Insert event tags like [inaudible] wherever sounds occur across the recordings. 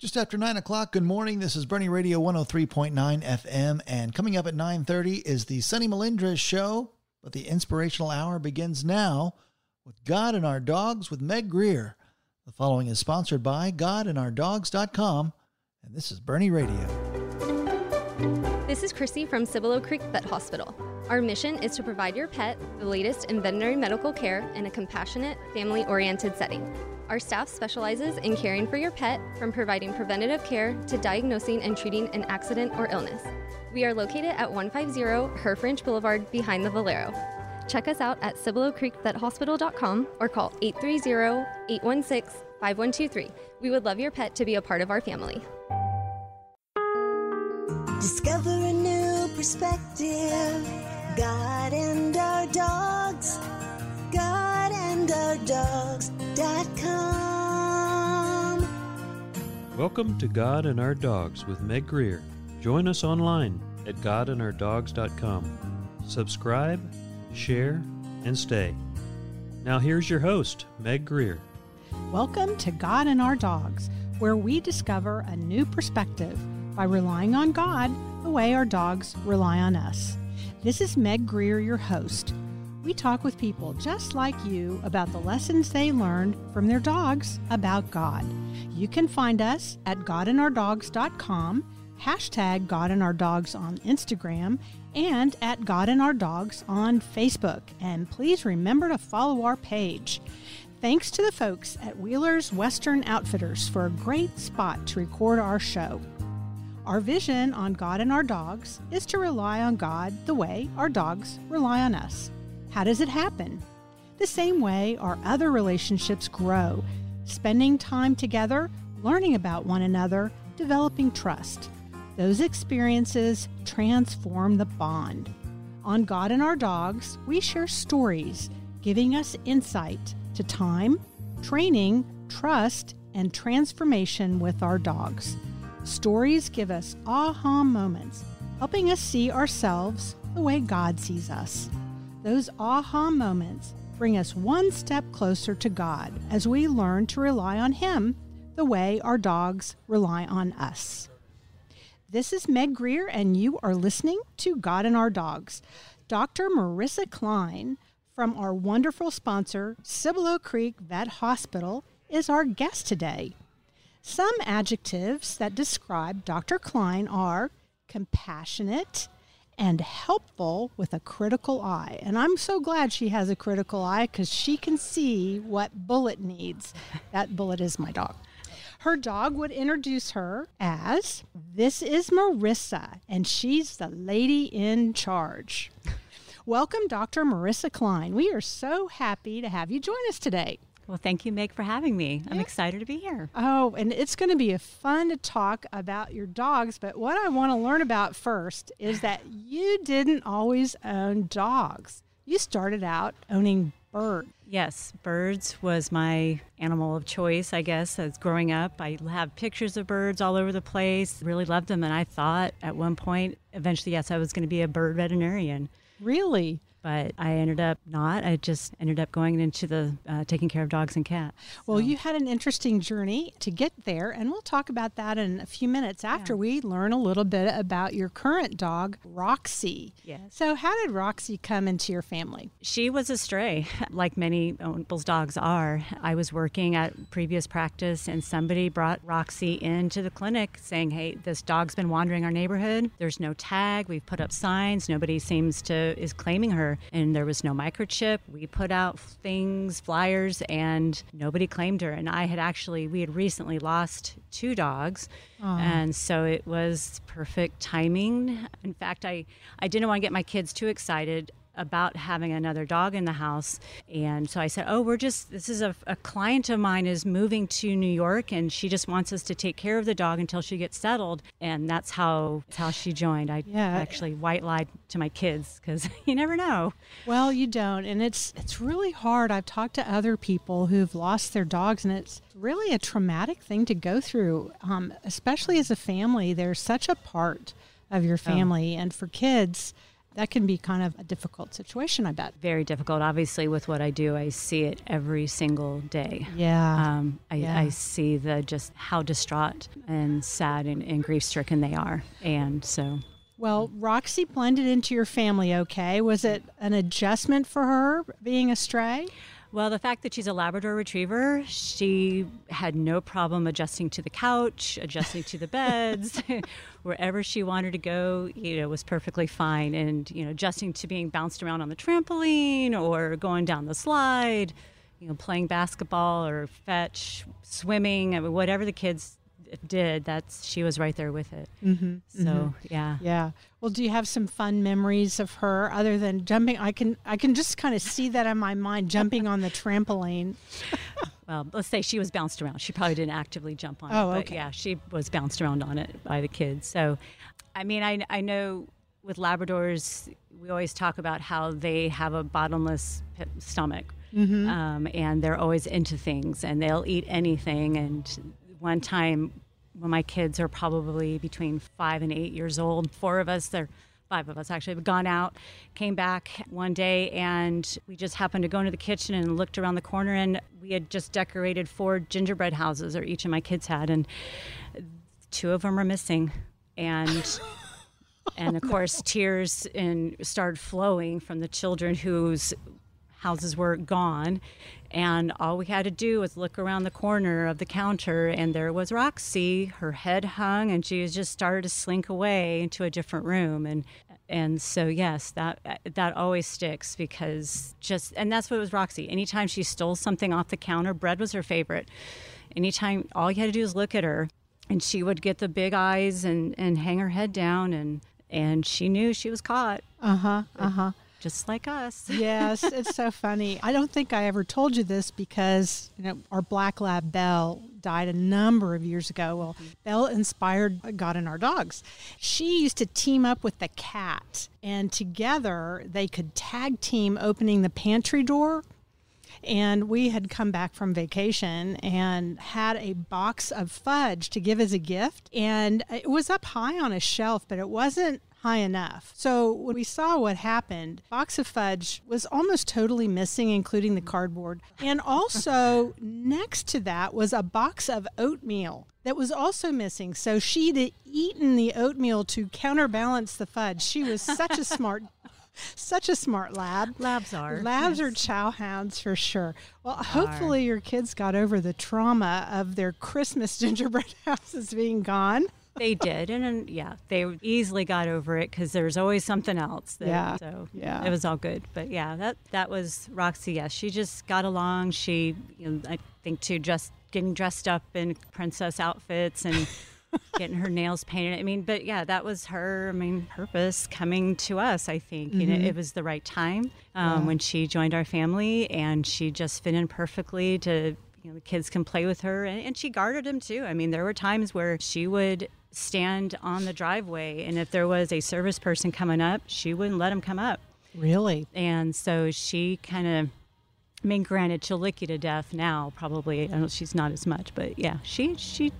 Just after 9 o'clock, good morning. This is Boerne Radio 103.9 FM, and coming up at 9.30 is the Sunny Melindres Show, but the inspirational hour begins now with God and Our Dogs with Meg Greer. The following is sponsored by GodandOurDogs.com, and this is Boerne Radio. This is Chrissy from Cibolo Creek Vet Hospital. Our mission is to provide your pet the latest in veterinary medical care in a compassionate, family oriented setting. Our staff specializes in caring for your pet, from providing preventative care to diagnosing and treating an accident or illness. We are located at 150 Herff Ranch Boulevard behind the Valero. Check us out at CiboloCreekVetHospital.com or call 830-816-5123. We would love your pet to be a part of our family. Discover a new perspective. God and our dogs. God and our dogs.com. Welcome to God and Our Dogs with Meg Greer. Join us online at godandourdogs.com. Subscribe, share, and stay. Now here's your host, Meg Greer. Welcome to God and Our Dogs, where we discover a new perspective by relying on God the way our dogs rely on us. This is Meg Greer, your host. We talk with people just like you about the lessons they learned from their dogs about God. You can find us at godandourdogs.com, hashtag godandourdogs on Instagram, and at God and Our Dogs on Facebook. And please remember to follow our page. Thanks to the folks at Wheeler's Western Outfitters for a great spot to record our show. Our vision on God and our dogs is to rely on God the way our dogs rely on us. How does it happen? The same way our other relationships grow, spending time together, learning about one another, developing trust. Those experiences transform the bond. On God and Our Dogs, we share stories, giving us insight to time, training, trust, and transformation with our dogs. Stories give us aha moments, helping us see ourselves the way God sees us. Those aha moments bring us one step closer to God as we learn to rely on Him the way our dogs rely on us. This is Meg Greer, and you are listening to God and Our Dogs. Dr. Marissa Klein from our wonderful sponsor, Cibolo Creek Vet Hospital, is our guest today. Some adjectives that describe Dr. Klein are compassionate, and helpful with a critical eye. And I'm so glad she has a critical eye because she can see what Bullet needs. That Bullet is my dog. Her dog would introduce her as This is Marissa, and she's the lady in charge. Welcome, Dr. Marissa Klein. We are so happy to have you join us today. Well, thank you, Meg, for having me. I'm excited to be here. Oh, and it's going to be a fun to talk about your dogs. But what I want to learn about first is that you didn't always own dogs. You started out owning birds. Yes, birds was my animal of choice, I guess, as growing up. I have pictures of birds all over the place, really loved them. And I thought at one point, eventually, yes, I was going to be a bird veterinarian. Really? But I ended up not. I just ended up going into the uh, taking care of dogs and cats. Well, so. you had an interesting journey to get there, and we'll talk about that in a few minutes after yeah. we learn a little bit about your current dog, Roxy. Yes. So, how did Roxy come into your family? She was a stray, like many people's dogs are. I was working at previous practice, and somebody brought Roxy into the clinic saying, "Hey, this dog's been wandering our neighborhood. There's no tag. We've put up signs. Nobody seems to is claiming her." And there was no microchip. We put out things, flyers, and nobody claimed her. And I had actually, we had recently lost two dogs. And so it was perfect timing. In fact, I, I didn't want to get my kids too excited about having another dog in the house. And so I said, Oh, we're just, this is a, a, client of mine is moving to New York and she just wants us to take care of the dog until she gets settled. And that's how, that's how she joined. I yeah. actually white lied to my kids because [laughs] you never know. Well, you don't. And it's, it's really hard. I've talked to other people who've lost their dogs and it's really a traumatic thing to go through, um, especially as a family. They're such a part of your oh. family. Oh. And for kids, that can be kind of a difficult situation, I bet. Very difficult. Obviously, with what I do, I see it every single day. Yeah. Um, I, Yeah. I see the just how distraught and sad and, and grief stricken they are, and so Well, Roxy blended into your family okay. Was it an adjustment for her being a stray? Well, the fact that she's a Labrador Retriever, she had no problem adjusting to the couch, adjusting to the beds, [laughs] [laughs] wherever she wanted to go. You know, was perfectly fine, and you know, adjusting to being bounced around on the trampoline or going down the slide, you know, playing basketball or fetch, swimming, I mean, whatever the kids did. That's she was right there with it. Mm-hmm, so yeah. Yeah. Well, do you have some fun memories of her other than jumping? I can I can just kind of see that in my mind jumping on the trampoline. [laughs] Well, let's say she was bounced around. She probably didn't actively jump on Oh, it, but okay. yeah, she was bounced around on it by the kids. So, I mean, I, I know with Labradors, we always talk about how they have a bottomless stomach, Mm-hmm. um, and they're always into things, and they'll eat anything. And one time, when my kids are probably between five and eight years old, four of us, they're five of us actually have gone out, came back one day, and we just happened to go into the kitchen and looked around the corner, and we had just decorated four gingerbread houses, or each of my kids had, and two of them are missing, and. And of course, tears and started flowing from the children whose houses were gone. And all we had to do was look around the corner of the counter, and there was Roxy. Her head hung, and she was just started to slink away into a different room. And and so yes, that that always sticks because just and that's what was Roxy. Anytime she stole something off the counter, bread was her favorite. Anytime, all you had to do was look at her, and she would get the big eyes and and hang her head down, and and she knew she was caught, Uh huh. Uh huh. Just like us. [laughs] yes, it's so funny. I don't think I ever told you this because you know our black lab Belle died a number of years ago. Well, mm-hmm. Belle inspired God and our dogs. She used to team up with the cat, and together they could tag team opening the pantry door. And we had come back from vacation and had a box of fudge to give as a gift. And it was up high on a shelf, but it wasn't high enough. So when we saw what happened, box of fudge was almost totally missing, including the cardboard. And also [laughs] next to that was a box of oatmeal that was also missing. So she'd eaten the oatmeal to counterbalance the fudge. She was such a smart [laughs] such a smart lab. Labs are. Labs are chow hounds for sure. Well, hopefully your kids got over the trauma of their Christmas [laughs] gingerbread houses being gone. They did, and, then yeah, they easily got over it because there's always something else. That, Yeah, so yeah. it was all good. But yeah, that that was Roxy. Yes, she just got along. She, you know, I think too, just getting dressed up in princess outfits and [laughs] getting her nails painted. I mean, but yeah, that was her. I mean, purpose coming to us. I think you Mm-hmm. know it was the right time um, when she joined our family, and she just fit in perfectly to. You know, the kids can play with her, and, and she guarded him too. I mean, there were times where she would stand on the driveway, and if there was a service person coming up, she wouldn't let him come up. Really? And so she kind of, I mean, granted, she'll lick you to death now. Probably, I know she's not as much, but yeah, she she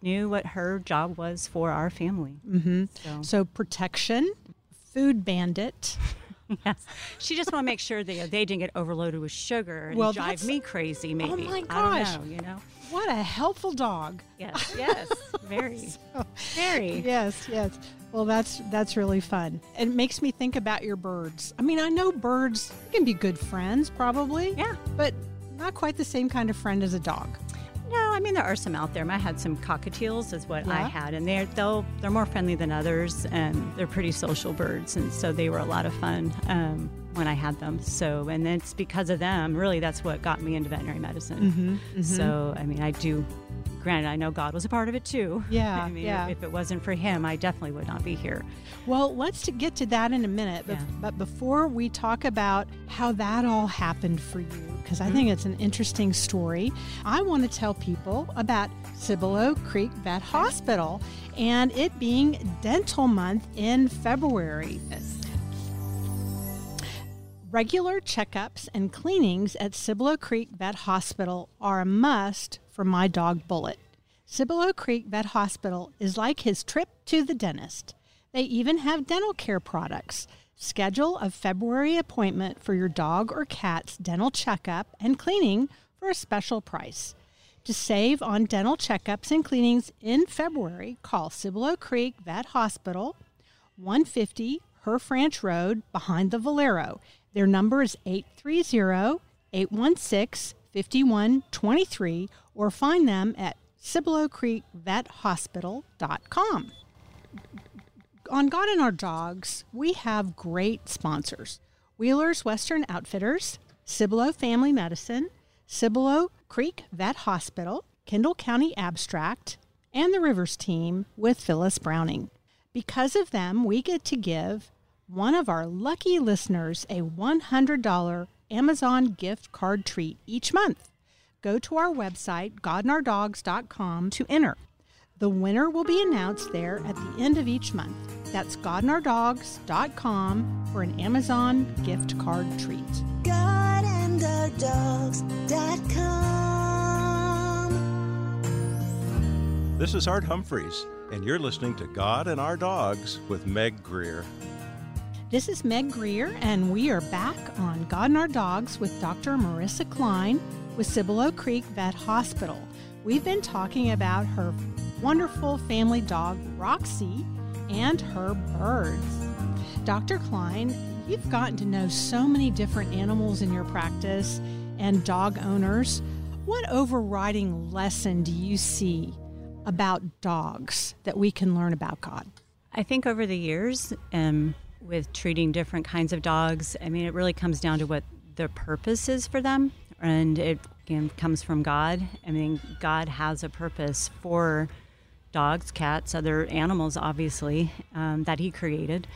knew what her job was for our family. Mm-hmm. So So protection, food bandit. [laughs] yes, she just want to make sure that they didn't get overloaded with sugar and Well, drive me crazy. Oh maybe Oh my I gosh. don't know. You know. What a helpful dog. Yes. Yes. Very. [laughs] Very. Yes, yes. Well, that's that's really fun. It makes me think about your birds. I mean, I know birds can be good friends, probably. Yeah. But not quite the same kind of friend as a dog. No, I mean there are some out there. I had some cockatiels, is what I had, and they're they'll they're more friendly than others, and they're pretty social birds, and so they were a lot of fun um, when I had them. So, and it's because of them, really, that's what got me into veterinary medicine. Mm-hmm, So, I mean, I do. Granted, I know God was a part of it too. [laughs] Yeah, I mean, yeah. if it wasn't for Him, I definitely would not be here. Well, let's to get to that in a minute. But, Yeah. but before we talk about how that all happened for you, because I think it's an interesting story, I want to tell people about Cibolo Creek Vet Hospital and it being Dental Month in February. Regular checkups and cleanings at Cibolo Creek Vet Hospital are a must for my dog Bullet. Cibolo Creek Vet Hospital is like his trip to the dentist. They even have dental care products. Schedule a February appointment for your dog or cat's dental checkup and cleaning for a special price. To save on dental checkups and cleanings in February, call Cibolo Creek Vet Hospital, 150 Herff Ranch Road behind the Valero. Their number is 830 816 5123 or find them at CiboloCreekVetHospital.com. On God and Our Dogs, we have great sponsors Wheeler's Western Outfitters, Cibolo Family Medicine, Cibolo Creek Vet Hospital, Kendall County Abstract, and the Rivers team with Phyllis Browning. Because of them, we get to give one of our lucky listeners a $100 Amazon gift card treat each month. Go to our website, godandourdogs.com, to enter. The winner will be announced there at the end of each month. That's godandourdogs.com for an Amazon gift card treat. GodandOurDogs.com. This is Art Humphreys, and you're listening to God and Our Dogs with Meg Greer. This is Meg Greer, and we are back on God and Our Dogs with Dr. Marissa Klein with Cibolo Creek Vet Hospital. We've been talking about her wonderful family dog, Roxy, and her birds. Dr. Klein, you've gotten to know so many different animals in your practice and dog owners. What overriding lesson do you see about dogs that we can learn about God? I think over the years, um, with treating different kinds of dogs, I mean, it really comes down to what the purpose is for them and it again comes from God. I mean, God has a purpose for dogs, cats, other animals, obviously, um, that He created.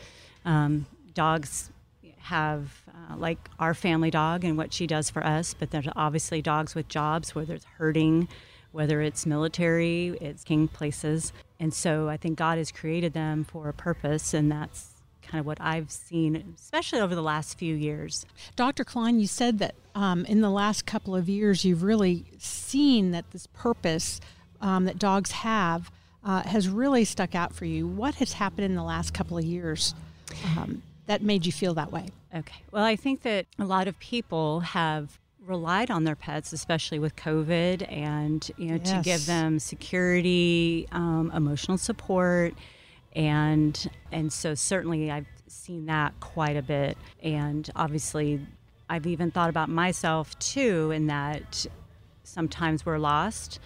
Um, dogs have, uh, like our family dog and what she does for us, but there's obviously dogs with jobs, whether it's herding, whether it's military, it's king places. And so I think God has created them for a purpose, and that's kind of what I've seen, especially over the last few years. Dr. Klein, you said that um, in the last couple of years, you've really seen that this purpose um, that dogs have uh, has really stuck out for you. What has happened in the last couple of years um, that made you feel that way? Okay. Well, I think that a lot of people have relied on their pets, especially with COVID, and you know, yes. to give them security, um, emotional support and and so certainly I've seen that quite a bit. And obviously I've even thought about myself too in that sometimes we're lost.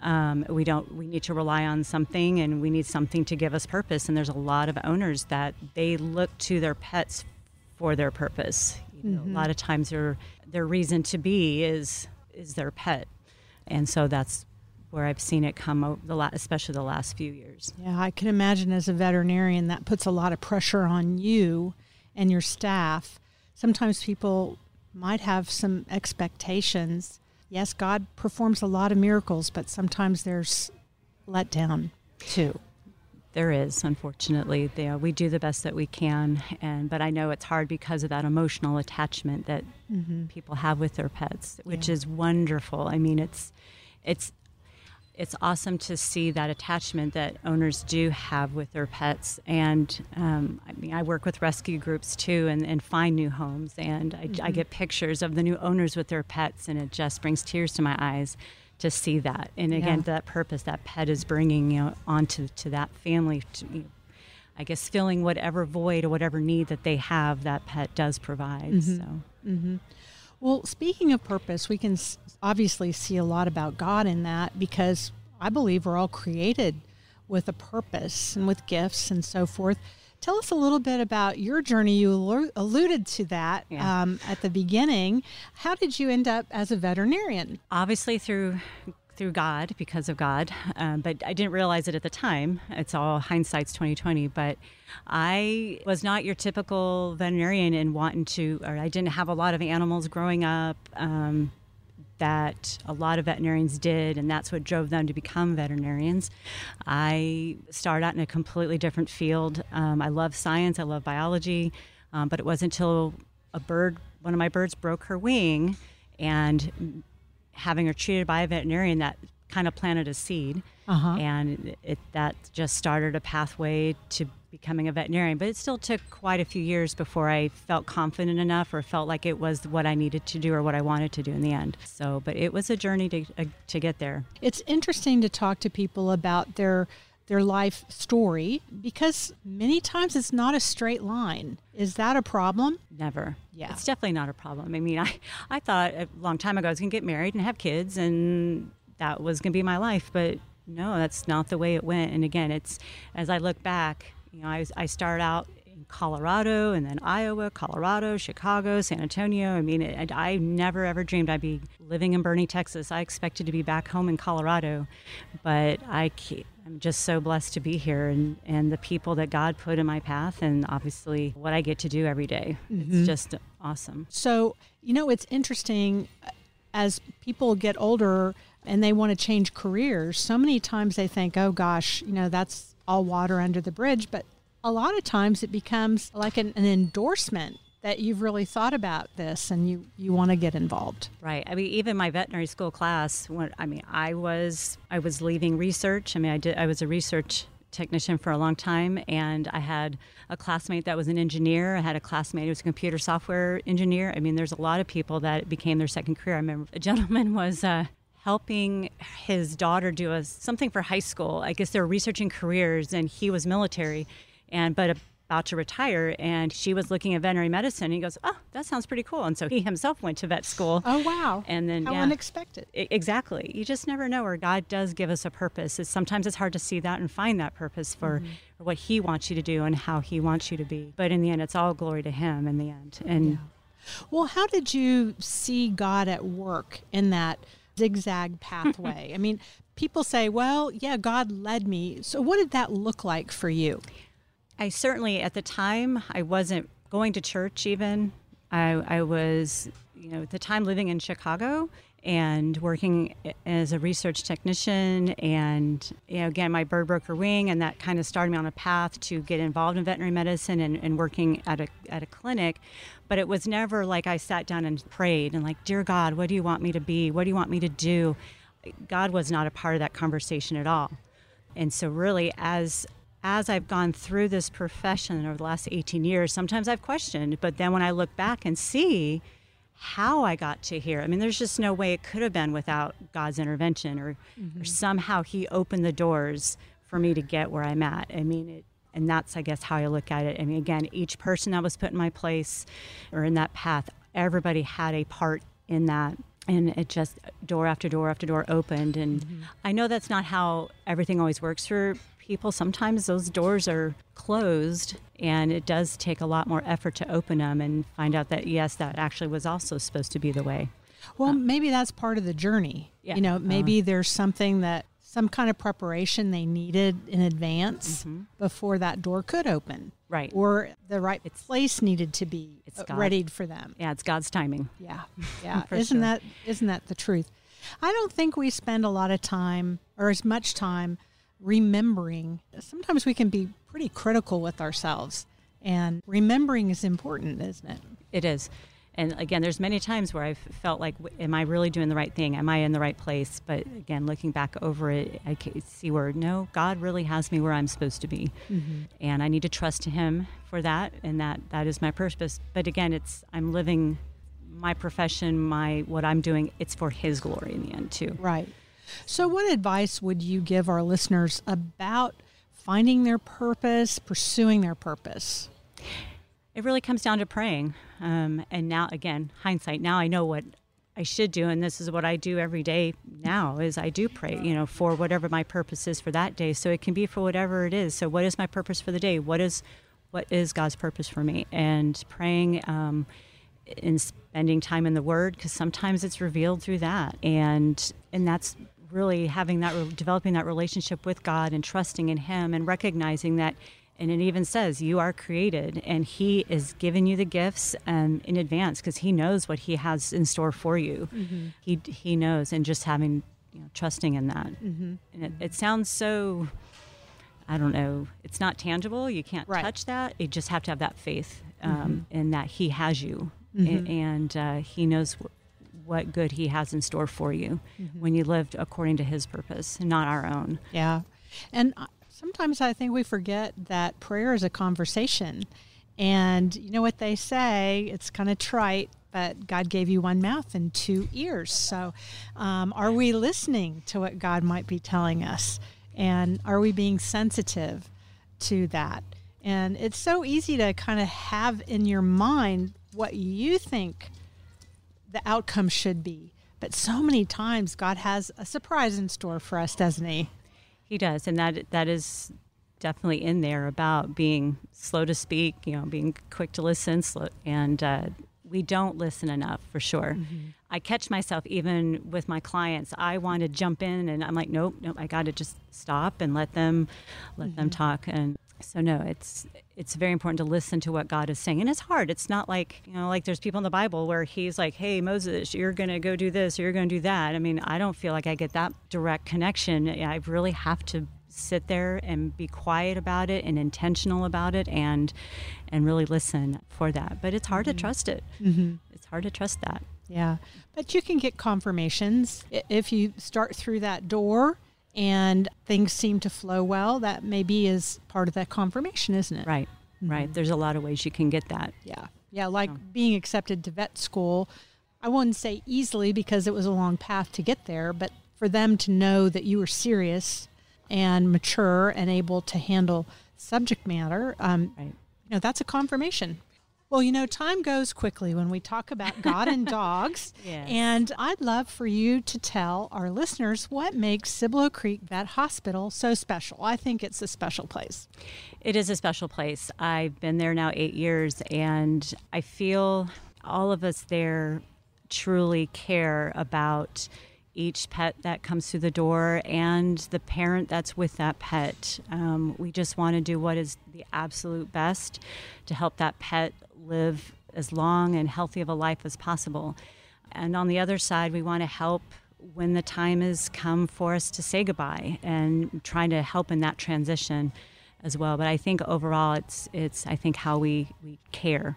Um, we don't we need to rely on something and we need something to give us purpose. And there's a lot of owners that they look to their pets for their purpose. You know, mm-hmm. a lot of times their their reason to be is is their pet. And so that's where I've seen it come over the la- especially the last few years. Yeah, I can imagine as a veterinarian that puts a lot of pressure on you and your staff. Sometimes people might have some expectations. Yes, God performs a lot of miracles, but sometimes there's letdown too. There is, unfortunately. They, we do the best that we can, and but I know it's hard because of that emotional attachment that mm-hmm. people have with their pets, which yeah. is wonderful. I mean, it's it's it's awesome to see that attachment that owners do have with their pets. And um, I mean, I work with rescue groups too and, and find new homes. And I, mm-hmm. I, get pictures of the new owners with their pets, and it just brings tears to my eyes to see that. And again, yeah. that purpose that pet is bringing you know, onto to that family. To, you know, I guess filling whatever void or whatever need that they have, that pet does provide. Mm-hmm. So. Mm-hmm. Well, speaking of purpose, we can obviously see a lot about God in that because I believe we're all created with a purpose and with gifts and so forth. Tell us a little bit about your journey. You alluded to that yeah. um, at the beginning. How did you end up as a veterinarian? Obviously, through through God, because of God, um, but I didn't realize it at the time. It's all hindsight's twenty twenty. But I was not your typical veterinarian in wanting to, or I didn't have a lot of animals growing up. Um, that a lot of veterinarians did, and that's what drove them to become veterinarians. I started out in a completely different field. Um, I love science, I love biology, um, but it wasn't until a bird, one of my birds, broke her wing, and having her treated by a veterinarian that kind of planted a seed, Uh-huh. and it that just started a pathway to becoming a veterinarian. But it still took quite a few years before I felt confident enough or felt like it was what I needed to do or what I wanted to do in the end. So, but it was a journey to uh, to get there. It's interesting to talk to people about their their life story because many times it's not a straight line. Is that a problem? Never. Yeah. It's definitely not a problem. I mean, I, I thought a long time ago I was going to get married and have kids and that was going to be my life. But no, that's not the way it went. And again, it's as I look back, you know, I, was- I started out in Colorado and then Iowa, Colorado, Chicago, San Antonio. I mean, it, I never ever dreamed I'd be living in Boerne, Texas. I expected to be back home in Colorado, but I I'm just so blessed to be here and, and the people that God put in my path, and obviously what I get to do every day. It's just awesome. So, you know, it's interesting uh, as people get older and they want to change careers. So many times they think, oh gosh, you know, that's all water under the bridge. But a lot of times it becomes like an, an endorsement that you've really thought about this and you, you want to get involved. Right. I mean, even my veterinary school class. When I mean, I was I was leaving research. I mean, I did. I was a research technician for a long time, and I had a classmate that was an engineer. I had a classmate who was a computer software engineer. I mean, there's a lot of people that became their second career. I remember a gentleman [laughs] was. Uh, helping his daughter do a, something for high school i guess they were researching careers and he was military and but about to retire and she was looking at veterinary medicine and he goes oh that sounds pretty cool and so he himself went to vet school Oh, wow. and then How yeah. unexpected. Exactly you just never know where god does give us a purpose it's, sometimes it's hard to see that and find that purpose for for what he wants you to do and how he wants you to be but in the end it's all glory to him in the end and Well, how did you see God at work in that zigzag pathway? [laughs] I mean, people say, well, yeah, God led me. So, what did that look like for you? I certainly, at the time, I wasn't going to church even. I, I was, you know, at the time living in Chicago and working as a research technician. And, you know, again, my bird broker wing, and that kind of started me on a path to get involved in veterinary medicine and, and working at a, at a clinic. But it was never like I sat down and prayed and, like, Dear God, what do you want me to be? What do you want me to do? God was not a part of that conversation at all. And so really as as I've gone through this profession over the last 18 years, sometimes I've questioned, but then when I look back and see how I got to here, I mean, there's just no way it could have been without God's intervention or, or mm-hmm. somehow He opened the doors for me to get where I'm at. I mean, it, and that's, I guess, how I look at it. I mean, again, each person that was put in my place or in that path, everybody had a part in that and it just door after door after door opened and mm-hmm. i know that's not how everything always works for people sometimes those doors are closed and it does take a lot more effort to open them and find out that yes that actually was also supposed to be the way Well, uh, maybe that's part of the journey. Yeah. You know, uh-huh. maybe there's something that some kind of preparation they needed in advance mm-hmm. before that door could open. Right. Or the right place needed to be It's uh, God. readied for them. yeah it's god's timing Yeah. [laughs] Yeah. Isn't sure. that isn't that the truth? I don't think we spend a lot of time or as much time remembering. Sometimes we can be pretty critical with ourselves. And remembering is important, isn't it? It is. And again, there's many times where I've felt like, am I really doing the right thing? Am I in the right place? But again, looking back over it, I can see where no, God really has me where I'm supposed to be, mm-hmm. and I need to trust to Him for that, and that that is my purpose. But again, it's I'm living my profession, my what I'm doing. It's for His glory in the end too. Right. So, what advice would you give our listeners about finding their purpose, pursuing their purpose? it really comes down to praying. Um, and now, again, hindsight. Now I know what I should do, and this is what I do every day. Now is I do pray, you know, for whatever my purpose is for that day. So it can be for whatever it is. So what is my purpose for the day? What is what is God's purpose for me? And praying. Um, and spending time in the word because sometimes it's revealed through that and and that's really having that developing that relationship with god and trusting in him and recognizing that and it even says you are created and he is giving you the gifts um, in advance because he knows what he has in store for you he he knows and just having you know trusting in that and it, it sounds so I don't know. It's not tangible. You can't Right. touch that. You just have to have that faith um, in that He has you, A- and uh, He knows what good He has in store for you when you lived according to His purpose, and not our own. Yeah. And uh, sometimes I think we forget that prayer is a conversation. And you know what they say? It's kind of trite, but God gave you one mouth and two ears. So um, are we listening to what God might be telling us? And are we being sensitive to that? And it's so easy to kind of have in your mind what you think the outcome should be. But so many times God has a surprise in store for us, doesn't He? He does, and that that is definitely in there about being slow to speak, you know, being quick to listen, slow, and uh, we don't listen enough for sure. I catch myself even with my clients. I want to jump in, and I'm like, nope, nope. I got to just stop and let them let them talk. And so no, it's it's very important to listen to what God is saying, and it's hard. It's not like you know, like there's people in the Bible where He's like, hey Moses, you're gonna go do this, you're gonna do that. I mean, I don't feel like I get that direct connection. I really have to sit there and be quiet about it and intentional about it and and really listen for that but it's hard to trust it mm-hmm. it's hard to trust that Yeah. But you can get confirmations if you start through that door and things seem to flow well. That maybe is part of that confirmation, isn't it? right right there's a lot of ways you can get that Yeah. Yeah. Like being accepted to vet school. I wouldn't say easily because it was a long path to get there, but for them to know that you were serious and mature and able to handle subject matter, um, right you know, that's a confirmation. Well, you know, time goes quickly when we talk about God and [laughs] dogs. Yes. And I'd love for you to tell our listeners what makes Cibolo Creek Vet Hospital so special. I think it's a special place. It is a special place. I've been there now eight years, and I feel all of us there truly care about each pet that comes through the door and the parent that's with that pet. Um, we just want to do what is the absolute best to help that pet live as long and healthy of a life as possible. And on the other side, we want to help when the time has come for us to say goodbye and trying to help in that transition as well. But I think overall, it's it's I think how we we care.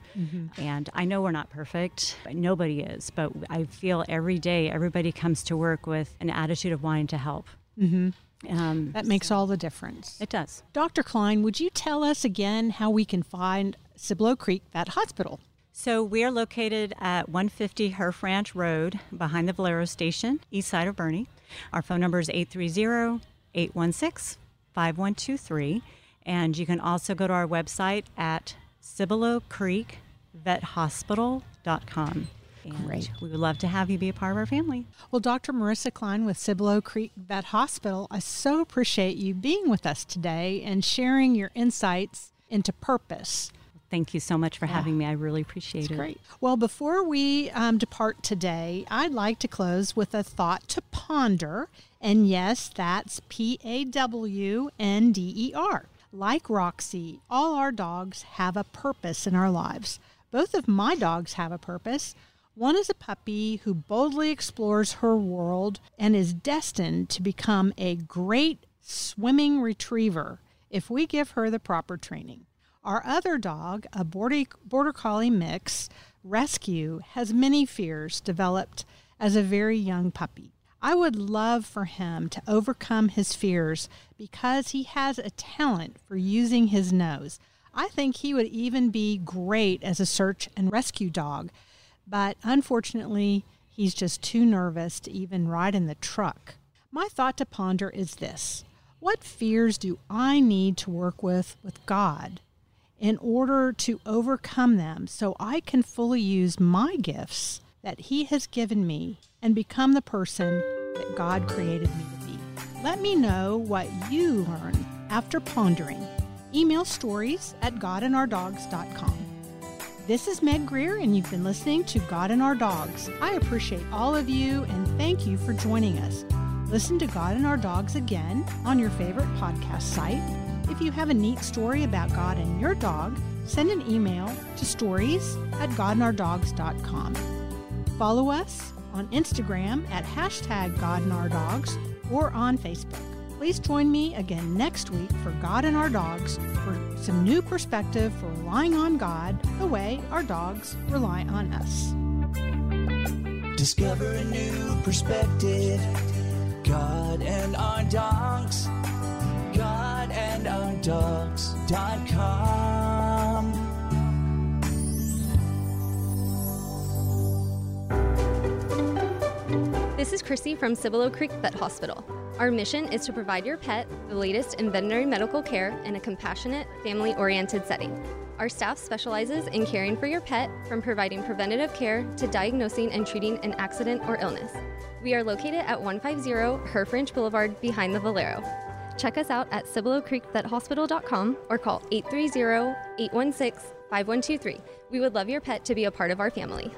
And I know we're not perfect. Nobody is, but I feel every day everybody comes to work with an attitude of wanting to help. Mm-hmm. Um, That makes all the difference. it does. Dr. Klein, would you tell us again how we can find Cibolo Creek Vet Hospital? So we are located at 150 Herff Ranch Road behind the Valero station, east side of Boerne. Our phone number is 830-816-5123. And you can also go to our website at Cibolo Creek CiboloCreekVetHospital.com. And Great. We would love to have you be a part of our family. Well, Dr. Marissa Klein with Cibolo Creek Vet Hospital, I so appreciate you being with us today and sharing your insights into purpose. Thank you so much for having me. I really appreciate it. Great. Well, before we um, depart today, I'd like to close with a thought to ponder. And yes, that's P A W N D E R. Like Roxy, all our dogs have a purpose in our lives. Both of my dogs have a purpose. One is a puppy who boldly explores her world and is destined to become a great swimming retriever if we give her the proper training. Our other dog, a border, border collie mix, Rescue, has many fears developed as a very young puppy. I would love for him to overcome his fears because he has a talent for using his nose. I think he would even be great as a search and rescue dog, but unfortunately, he's just too nervous to even ride in the truck. My thought to ponder is this What fears do I need to work with with God in order to overcome them so I can fully use my gifts that He has given me and become the person that God created me to be? Let me know what you learn after pondering. Email stories at godandourdogs.com. This is Meg Greer, and you've been listening to God and Our Dogs. I appreciate all of you and thank you for joining us. Listen to God and Our Dogs again on your favorite podcast site. If you have a neat story about God and your dog, send an email to stories at godandourdogs.com. Follow us on Instagram at hashtag God and Our Dogs or on Facebook. Please join me again next week for God and Our Dogs for some new perspective for relying on God the way our dogs rely on us. Discover a new perspective. God and our dogs. And. This is Chrissy from Cibolo Creek Vet Hospital. Our mission is to provide your pet the latest in veterinary medical care in a compassionate, family oriented setting. Our staff specializes in caring for your pet, from providing preventative care to diagnosing and treating an accident or illness. We are located at 150 Herff Ranch Boulevard behind the Valero. Check us out at CiboloCreekVetHospital.com or call 830 816 5123. We would love your pet to be a part of our family.